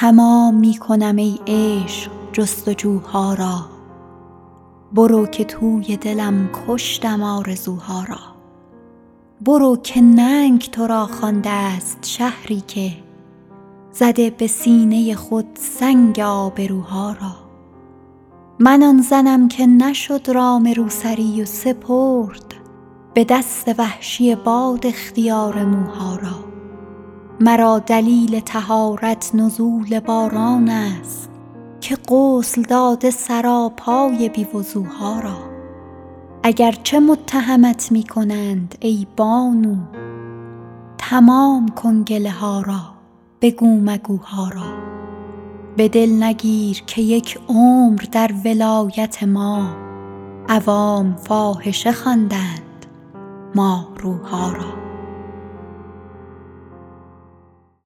تمام می کنم ای عشق جستجوها را. برو که توی دلم کشتم آرزوها را. برو که ننگ تو را خوانده است شهری که زده به سینه خود سنگ آبروها را. من آن زنم که نشد رام روسری و سپرد به دست وحشی باد اختیار موها را. مرا دلیل طهارت نزول باران است که غسل داده سراپای بی وضوها را. اگر چه متهمت می کنند ای بانو تمام کن گله ها را بگو مگوها را. به دل نگیر که یک عمر در ولایت ما عوام فاحشه خواندند ماهروها را.